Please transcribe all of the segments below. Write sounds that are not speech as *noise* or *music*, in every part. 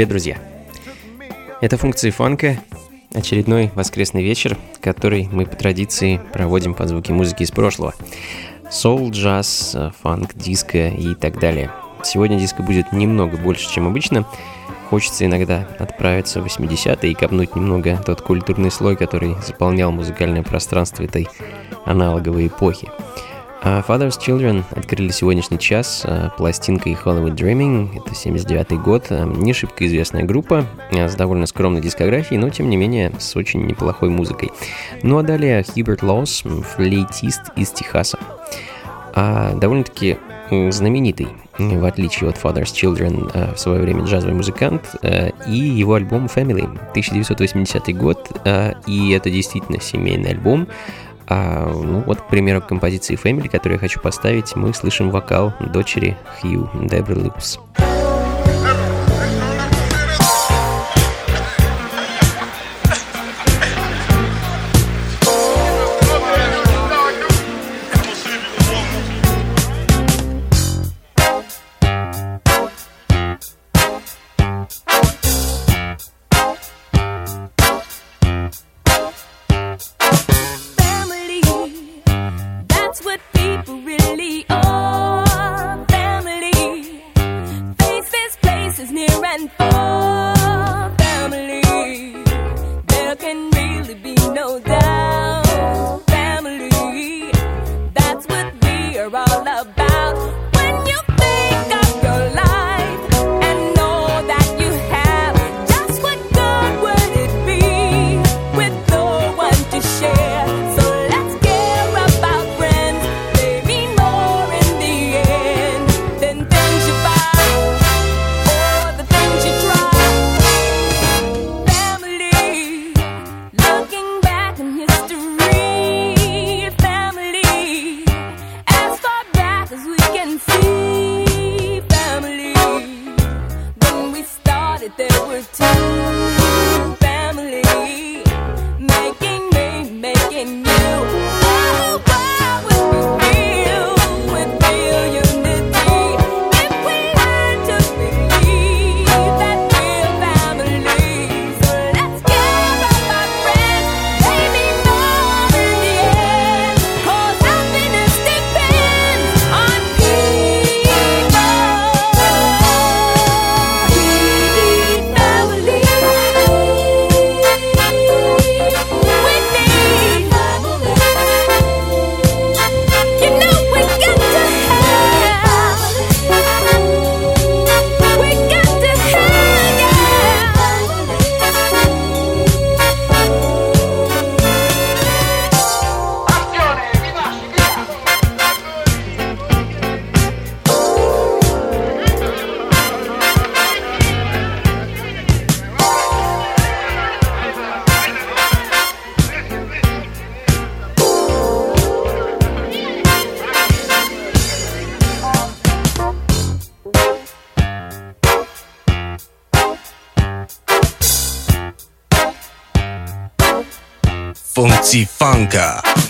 Привет, друзья! Это функции фанка, очередной воскресный вечер, который мы по традиции проводим под звуки музыки из прошлого. Соул, джаз, фанк, диско и так далее. Сегодня диско будет немного больше, чем обычно. Хочется иногда отправиться в 80-е и копнуть немного тот культурный слой, который заполнял музыкальное пространство этой аналоговой эпохи. А Father's Children открыли сегодняшний час а, пластинкой Hollywood Dreaming, это 79 год, а, не шибко известная группа, с довольно скромной дискографией, но тем не менее с очень неплохой музыкой. Ну а далее Хьюберт Лоус, флейтист из Техаса. А, довольно-таки знаменитый, в отличие от Father's Children, в свое время джазовый музыкант, и его альбом Family, 1980 год, и это действительно семейный альбом, а, ну вот, к примеру, композиции Family, которую я хочу поставить, мы слышим вокал дочери Хью, Дебры Лупс. Funky what people really are family. Faces, places near and far. Funka.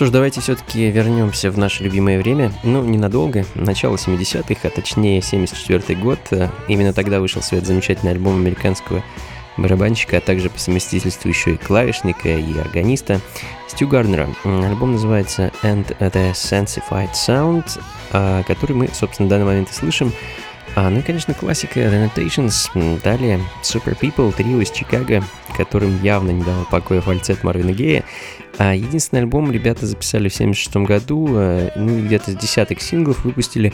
Что ж, давайте все-таки вернемся в наше любимое время. Ну, ненадолго, начало 70-х, а точнее 74 год. Именно тогда вышел свет замечательный альбом американского барабанщика, а также по совместительству еще и клавишника, и органиста Стю Гарднера. Альбом называется And the Sensified Sound, а, который мы, собственно, в данный момент и слышим. А, ну и, конечно, классика The. Далее Super People, трио из Чикаго, которым явно не давал покоя фальцет Марвина Гея. А единственный альбом ребята записали в 76 году, а, ну где-то с десяток синглов выпустили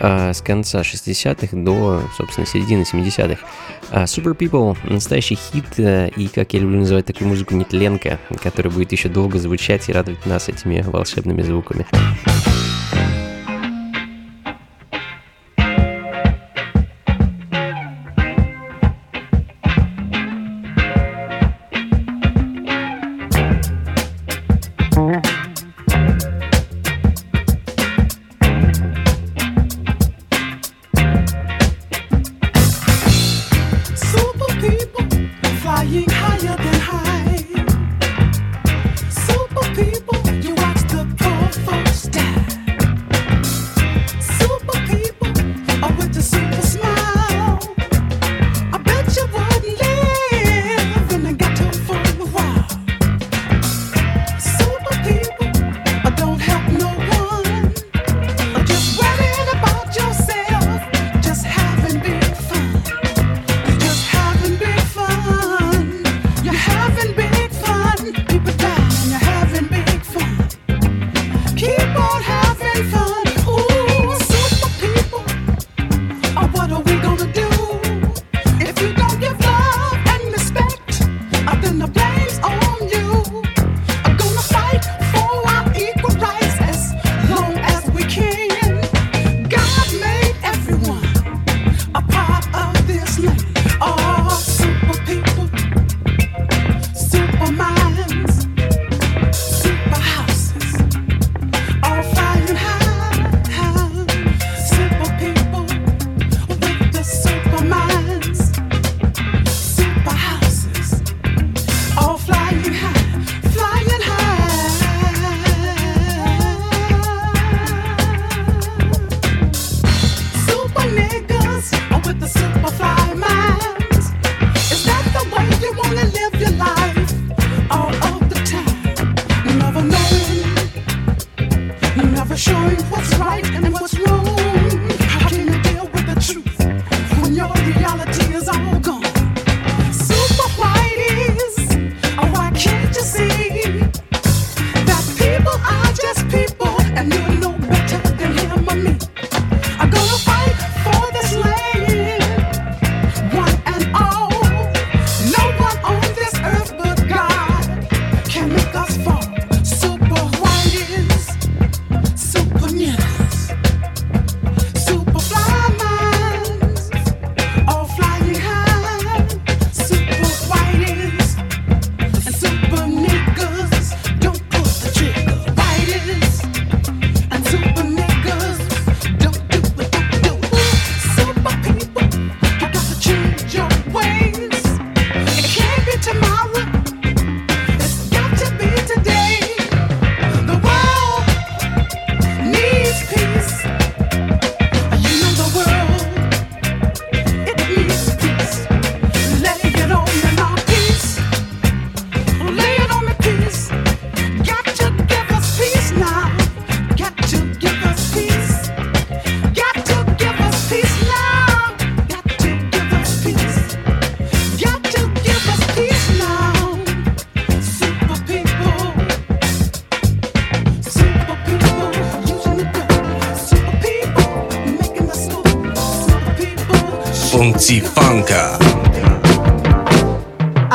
а, с конца 60-х до, собственно, середины 70-х. А Super People — настоящий хит, а, и, как я люблю называть такую музыку, нетленка, которая будет еще долго звучать и радовать нас этими волшебными звуками.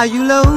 Are you lonely?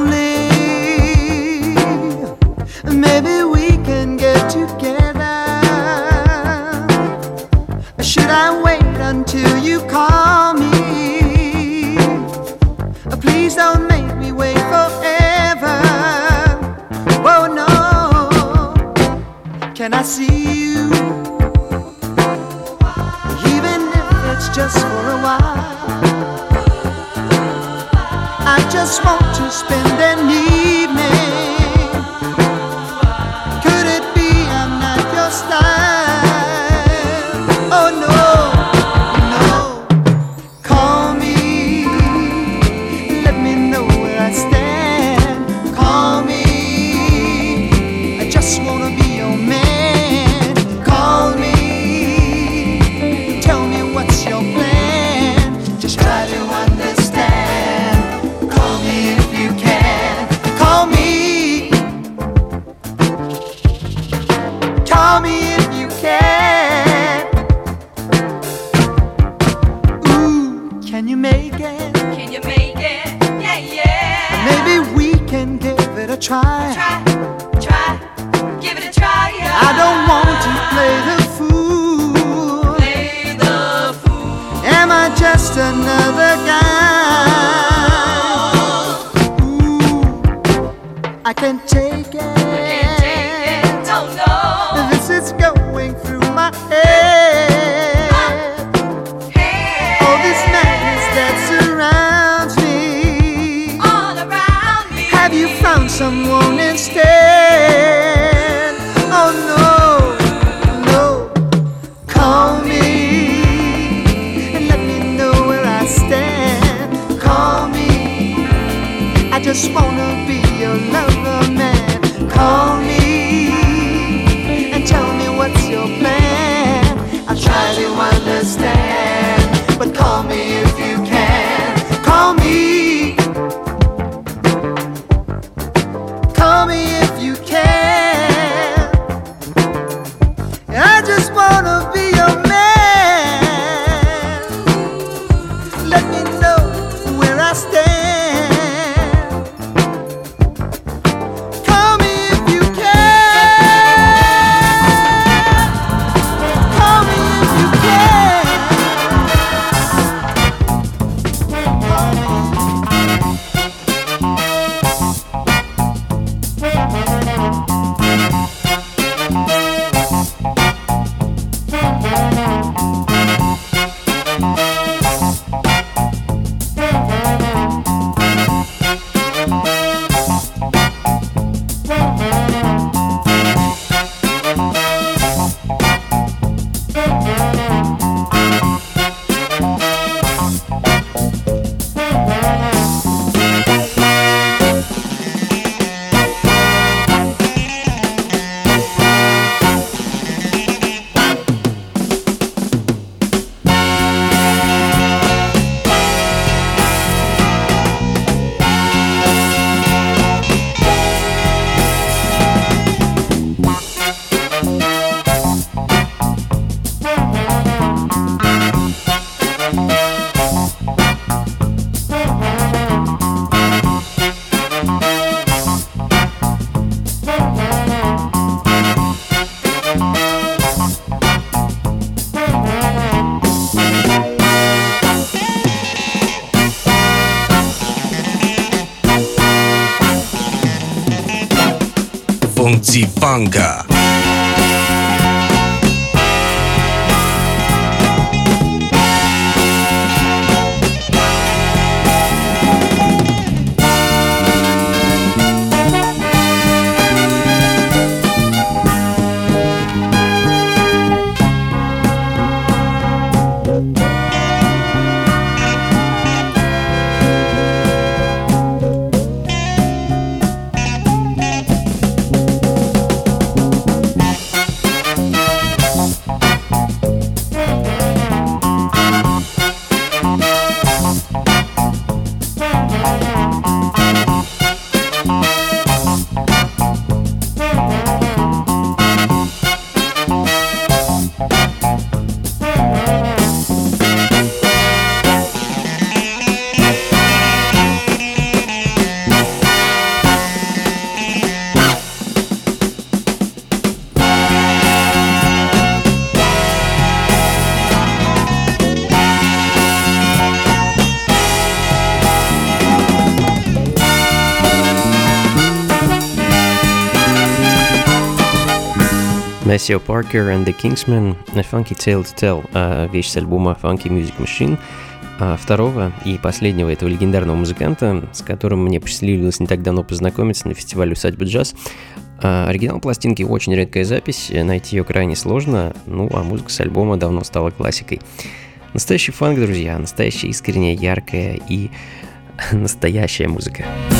Matthew Parker and the Kingsmen A Funky Tale to Tell, а, вещь с альбома Funky Music Machine, а второго и последнего этого легендарного музыканта, с которым мне посчастливилось не так давно познакомиться на фестивале «Усадьба джаз». А, оригинал пластинки очень редкая запись, найти ее крайне сложно, ну а музыка с альбома давно стала классикой. Настоящий фанк, друзья, настоящая искренняя, яркая и *laughs* настоящая музыка. day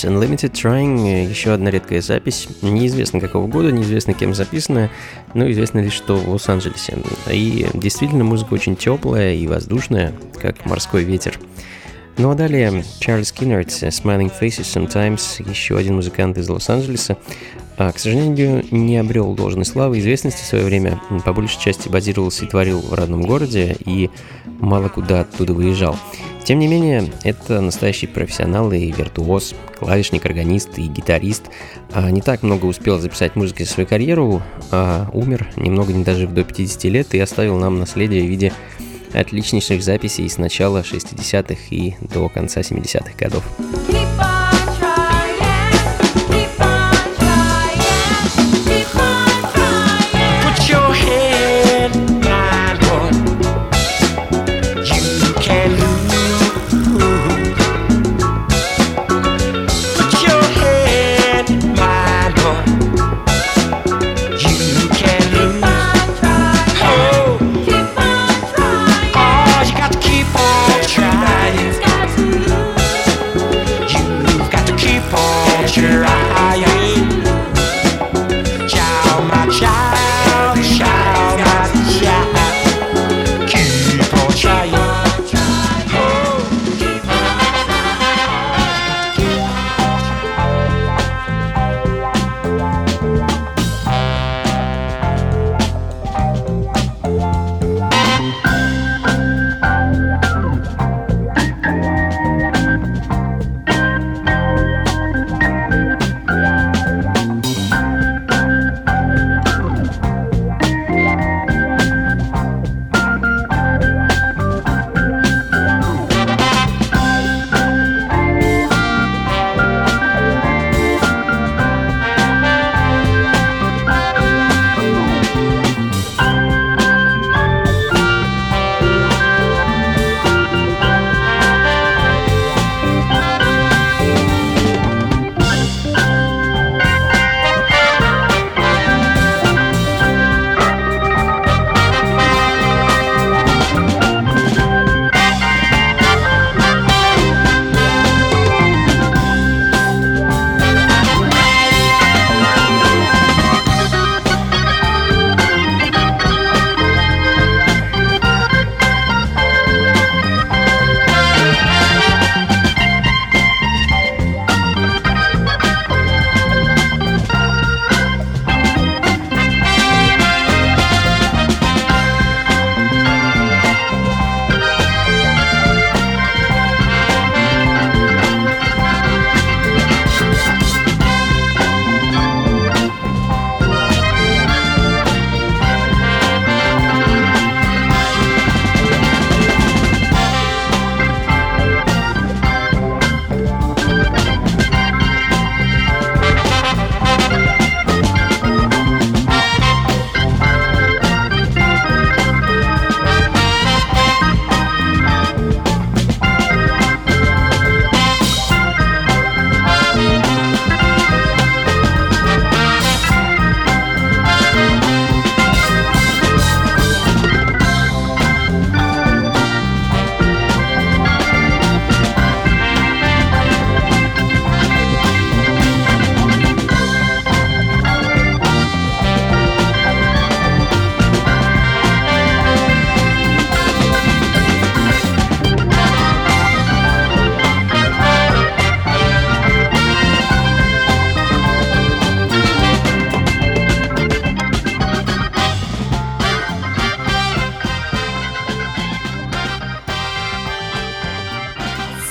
Days Unlimited Trying, еще одна редкая запись. Неизвестно какого года, неизвестно кем записанная, но известно лишь, что в Лос-Анджелесе. И действительно музыка очень теплая и воздушная, как морской ветер. Ну а далее Чарльз Киннерт, Smiling Faces Sometimes, еще один музыкант из Лос-Анджелеса. А, к сожалению, не обрел должной славы и известности в свое время. По большей части базировался и творил в родном городе и мало куда оттуда выезжал. Тем не менее, это настоящий профессионал и виртуоз, клавишник, органист и гитарист. А, не так много успел записать музыки за свою карьеру, а умер немного не дожив до 50 лет и оставил нам наследие в виде отличнейших записей с начала 60-х и до конца 70-х годов.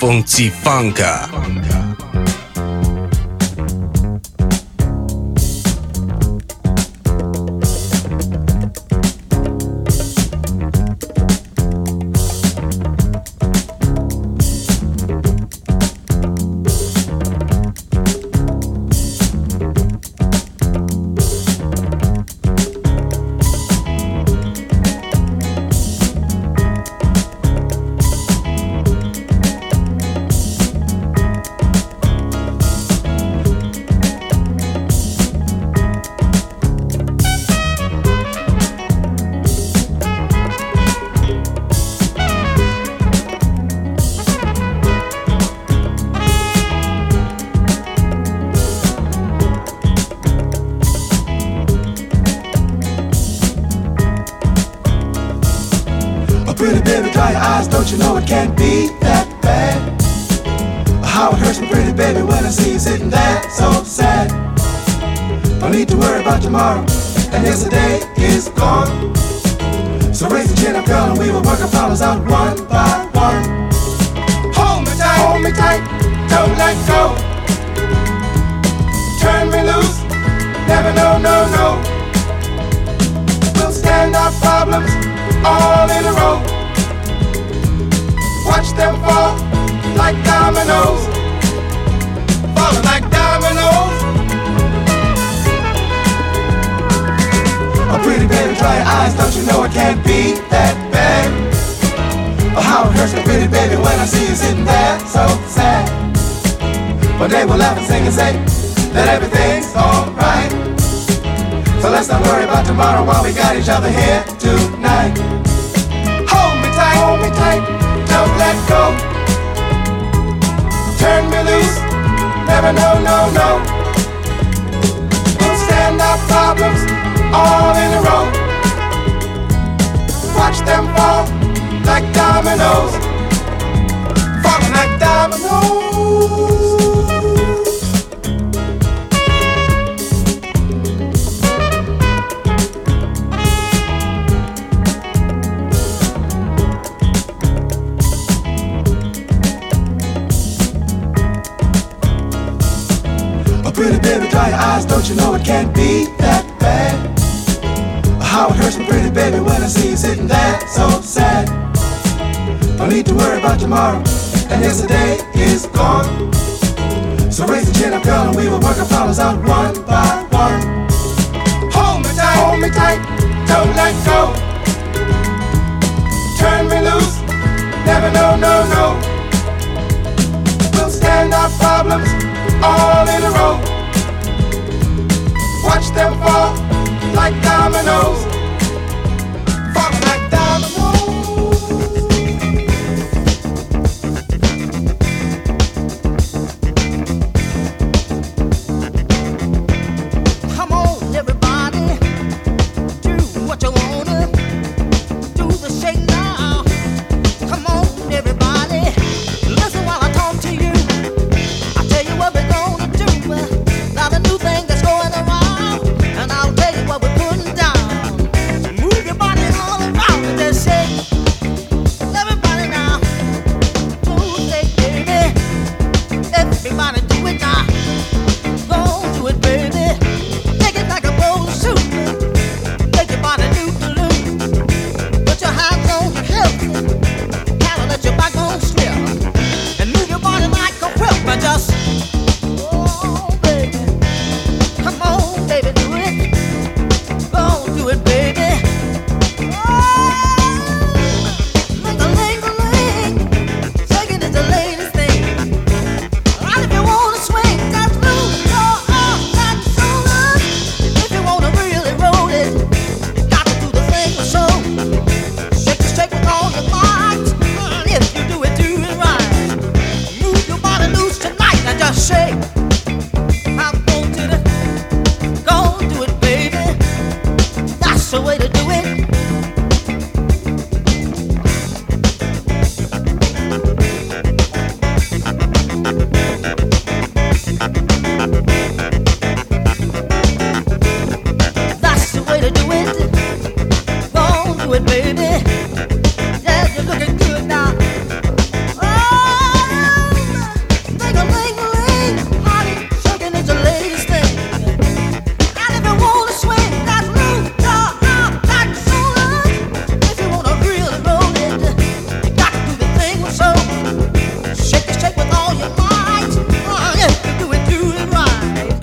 风起，放歌。here tonight. Hold me tight, hold me tight, don't let go. Turn me loose, never no, no, no. We'll stand our problems all in a row. Watch them fall like dominoes, falling like dominoes. Don't you know it can't be that bad? How it hurts me, pretty baby, when I see you sitting there so sad. No need to worry about tomorrow, and yesterday is gone. So raise the chin up, girl, and we will work our problems out one by one. Hold me tight, hold me tight, don't let go. Turn me loose, never no, no, no. We'll stand our problems all in a row watch them fall like dominoes.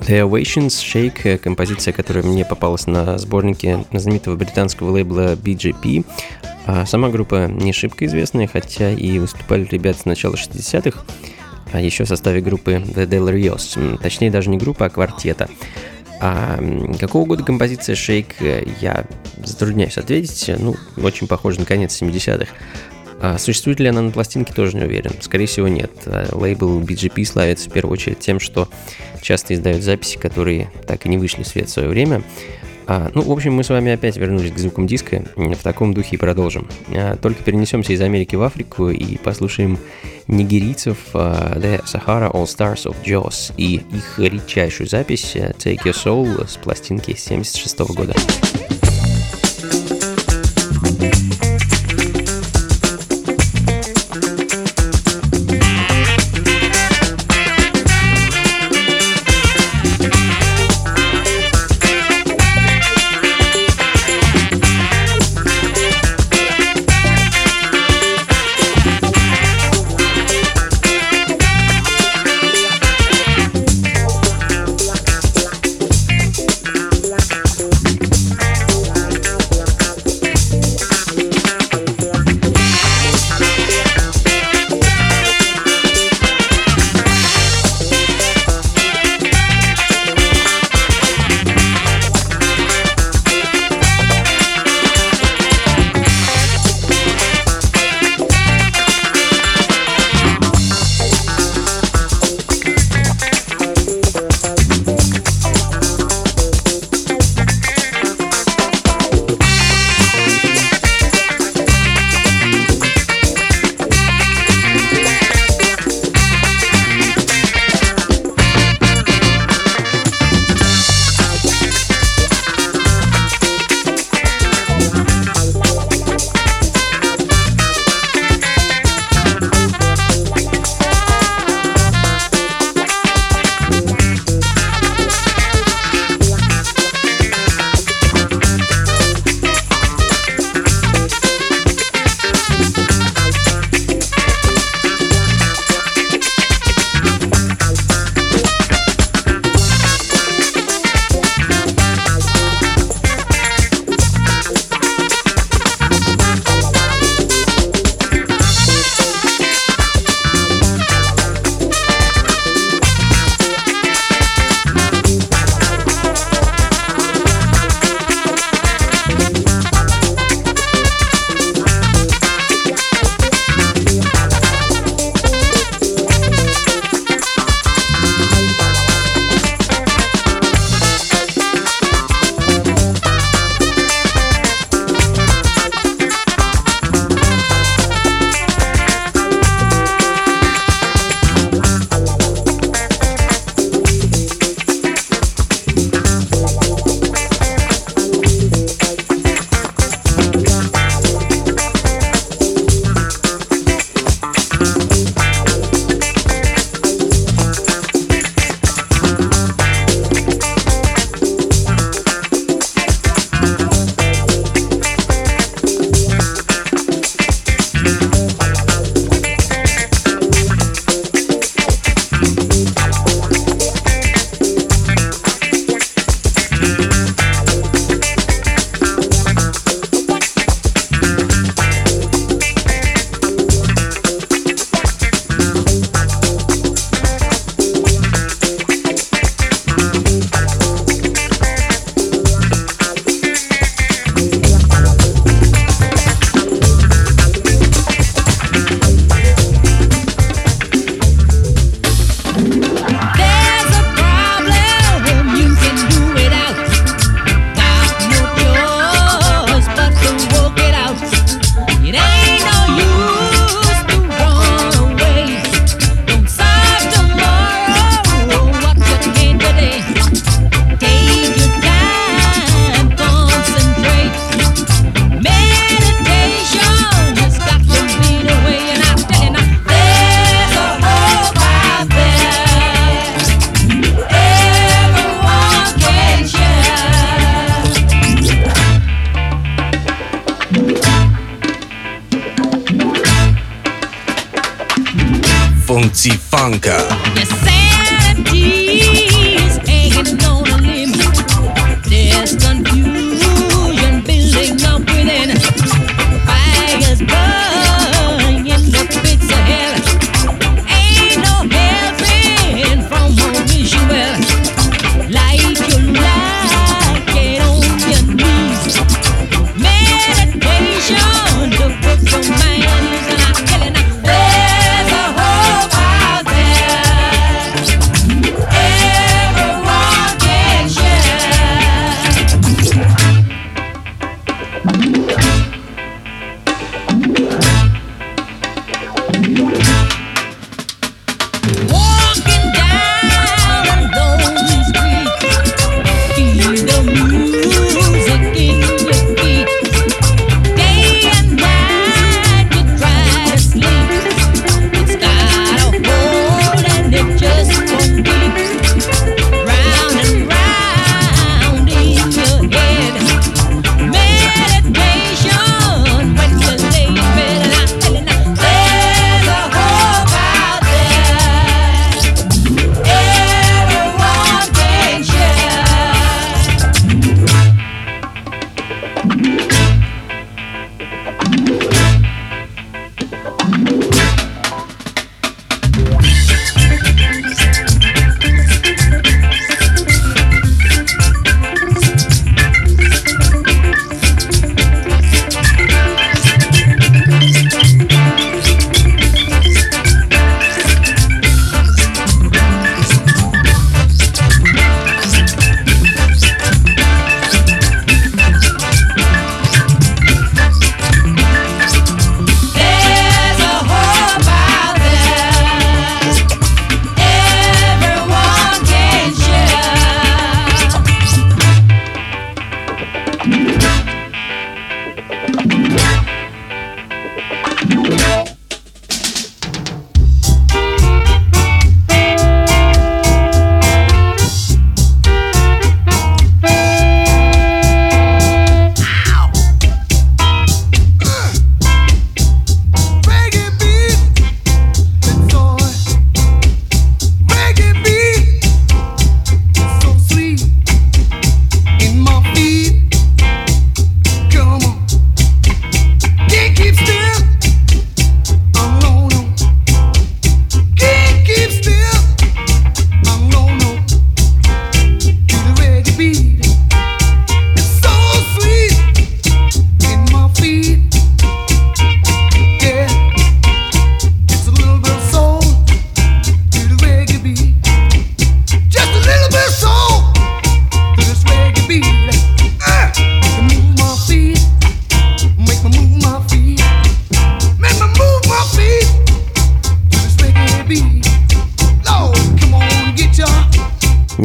The Ovations Shake, э, композиция, которая мне попалась на сборнике знаменитого британского лейбла BGP. А сама группа не шибко известная, хотя и выступали ребята с начала 60-х, а еще в составе группы The Del Rios, точнее даже не группа, а квартета. А какого года композиция Shake я затрудняюсь ответить. Ну, очень похоже на конец 70-х. А существует ли она на пластинке, тоже не уверен. Скорее всего, нет. А лейбл BGP славится в первую очередь тем, что часто издают записи, которые так и не вышли в свет в свое время. А, ну, в общем, мы с вами опять вернулись к звукам диска. В таком духе и продолжим. А, только перенесемся из Америки в Африку и послушаем нигерийцев а, The Sahara All Stars of Jaws и их редчайшую запись э, Take Your Soul с пластинки 76 года.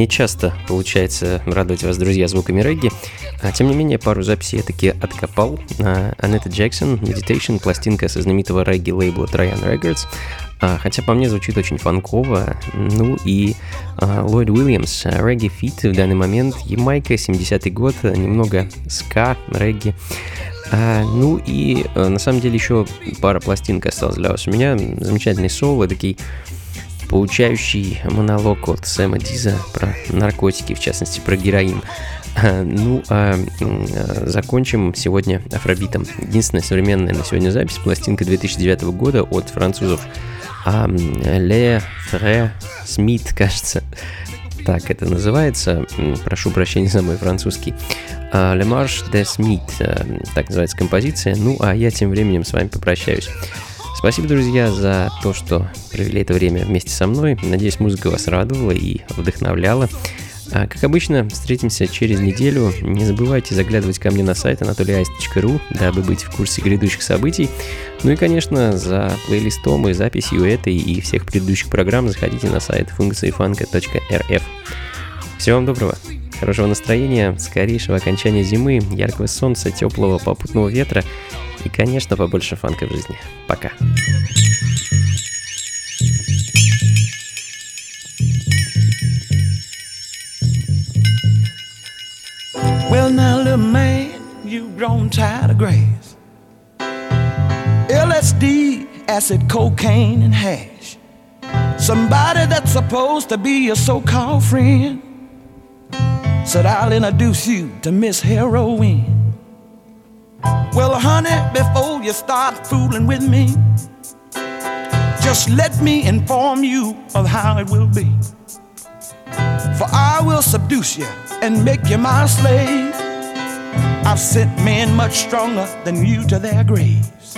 Не часто получается радовать вас, друзья, звуками регги. А, тем не менее, пару записей я таки откопал. А, Анетта Джексон, Meditation, пластинка со знаменитого регги лейбла Trojan Records. А, хотя по мне звучит очень фанково. Ну и а, Ллойд Уильямс, Reggae Feet в данный момент, Ямайка, 70-й год, немного ска, регги. А, ну и а, на самом деле еще пара пластинок осталась для вас. У меня замечательный соло, такой поучающий монолог от Сэма Диза про наркотики, в частности про героин. А, Ну, а а, закончим сегодня афробитом. Единственная современная на сегодня запись, пластинка 2009 года от французов а, Ле Фре Смит, кажется. Так это называется. Прошу прощения за мой французский. Le Marche de Smith, так называется композиция. Ну, а я тем временем с вами попрощаюсь. Спасибо, друзья, за то, что провели это время вместе со мной. Надеюсь, музыка вас радовала и вдохновляла. А, Как обычно, встретимся через неделю. Не забывайте заглядывать ко мне на сайт anatolyice.ru, дабы быть в курсе грядущих событий. Ну и, конечно, за плейлистом и записью этой и всех предыдущих программ заходите на сайт функциифанка.рф. Всего вам доброго, хорошего настроения, скорейшего окончания зимы, яркого солнца, теплого попутного ветра и, конечно, побольше фанка в жизни. Пока. Well, now, little man, you've grown tired of grass. LSD, acid, cocaine, and hash. Somebody that's supposed to be your so called friend said, I'll introduce you to Miss Heroin. Well, honey, before you start fooling with me, just let me inform you of how it will be. For I will seduce you and make you my slave. I've sent men much stronger than you to their graves.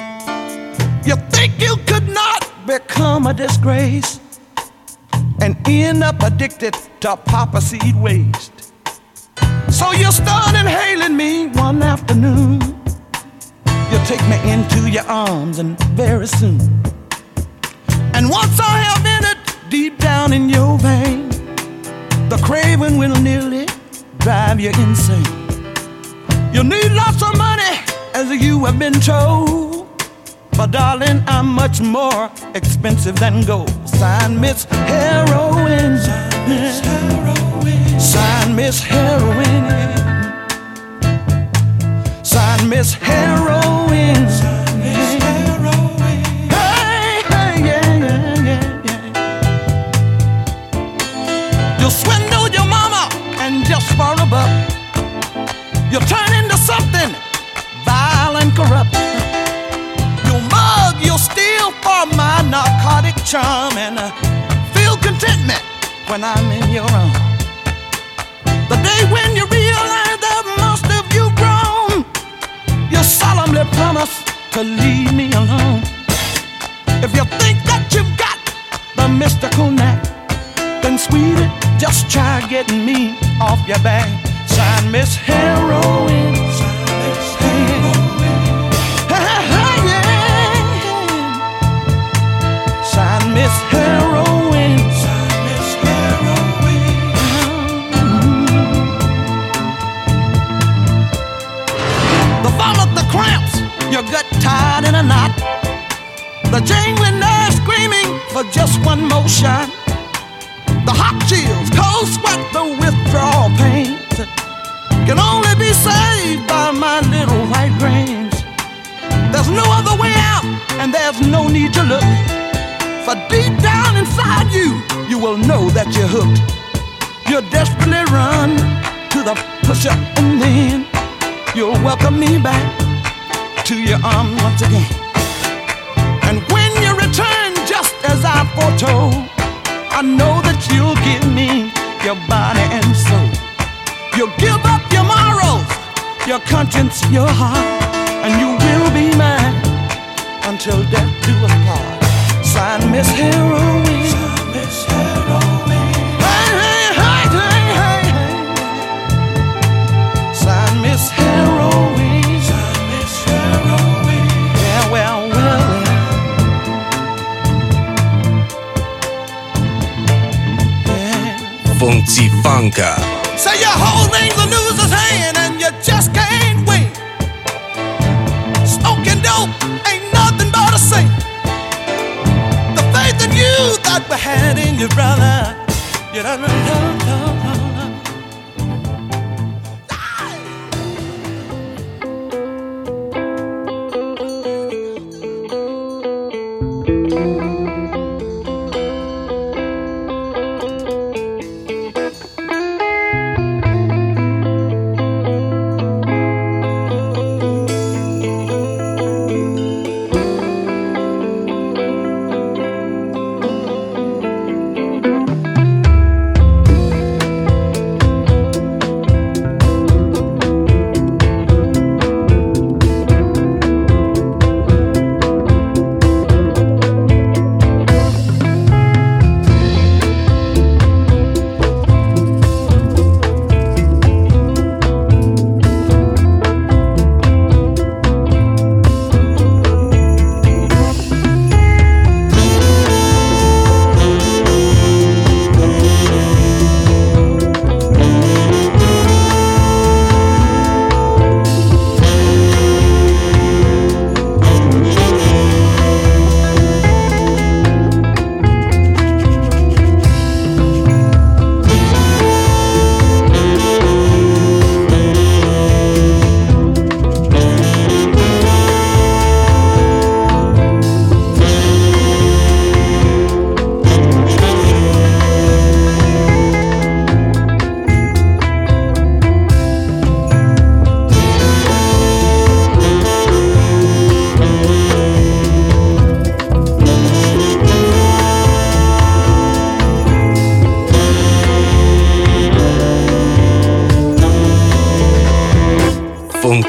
You think you could not become a disgrace and end up addicted to papa seed waste. So you start hailing me one afternoon. You take me into your arms and very soon. And once I have it deep down in your vein, the craving will nearly drive you insane. You'll need lots of money, as you have been told. But darling, I'm much more expensive than gold. Sign Miss Heroin. Sign Miss Heroin. Sign Miss Heroin. Sign Miss Heroin. Hey, hey, yeah, yeah, yeah, yeah. You swindle your mama and just for a buck. You turn into something vile and corrupt. You mug, you steal for my narcotic charm and uh, feel contentment when I'm in your arms. Day when you realize that most of you grown, you solemnly promise to leave me alone. If you think that you've got the mystical knack, then sweetie, just try getting me off your back. Sign Miss Heroin. Know that you're hooked. You desperately run to the pusher, and then you'll welcome me back to your arms once again. And when you return, just as I foretold, I know that you'll give me your body and soul. You'll give up your morals, your conscience, your heart, and you will be mine until death do us part. Sign Miss Heroin. Hey, Funky Funka. Say you're holding the loser's hand and you just can't win. Smoking dope ain't nothing but a sin. The faith in you that we had in your brother. You don't know.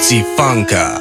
See Funka.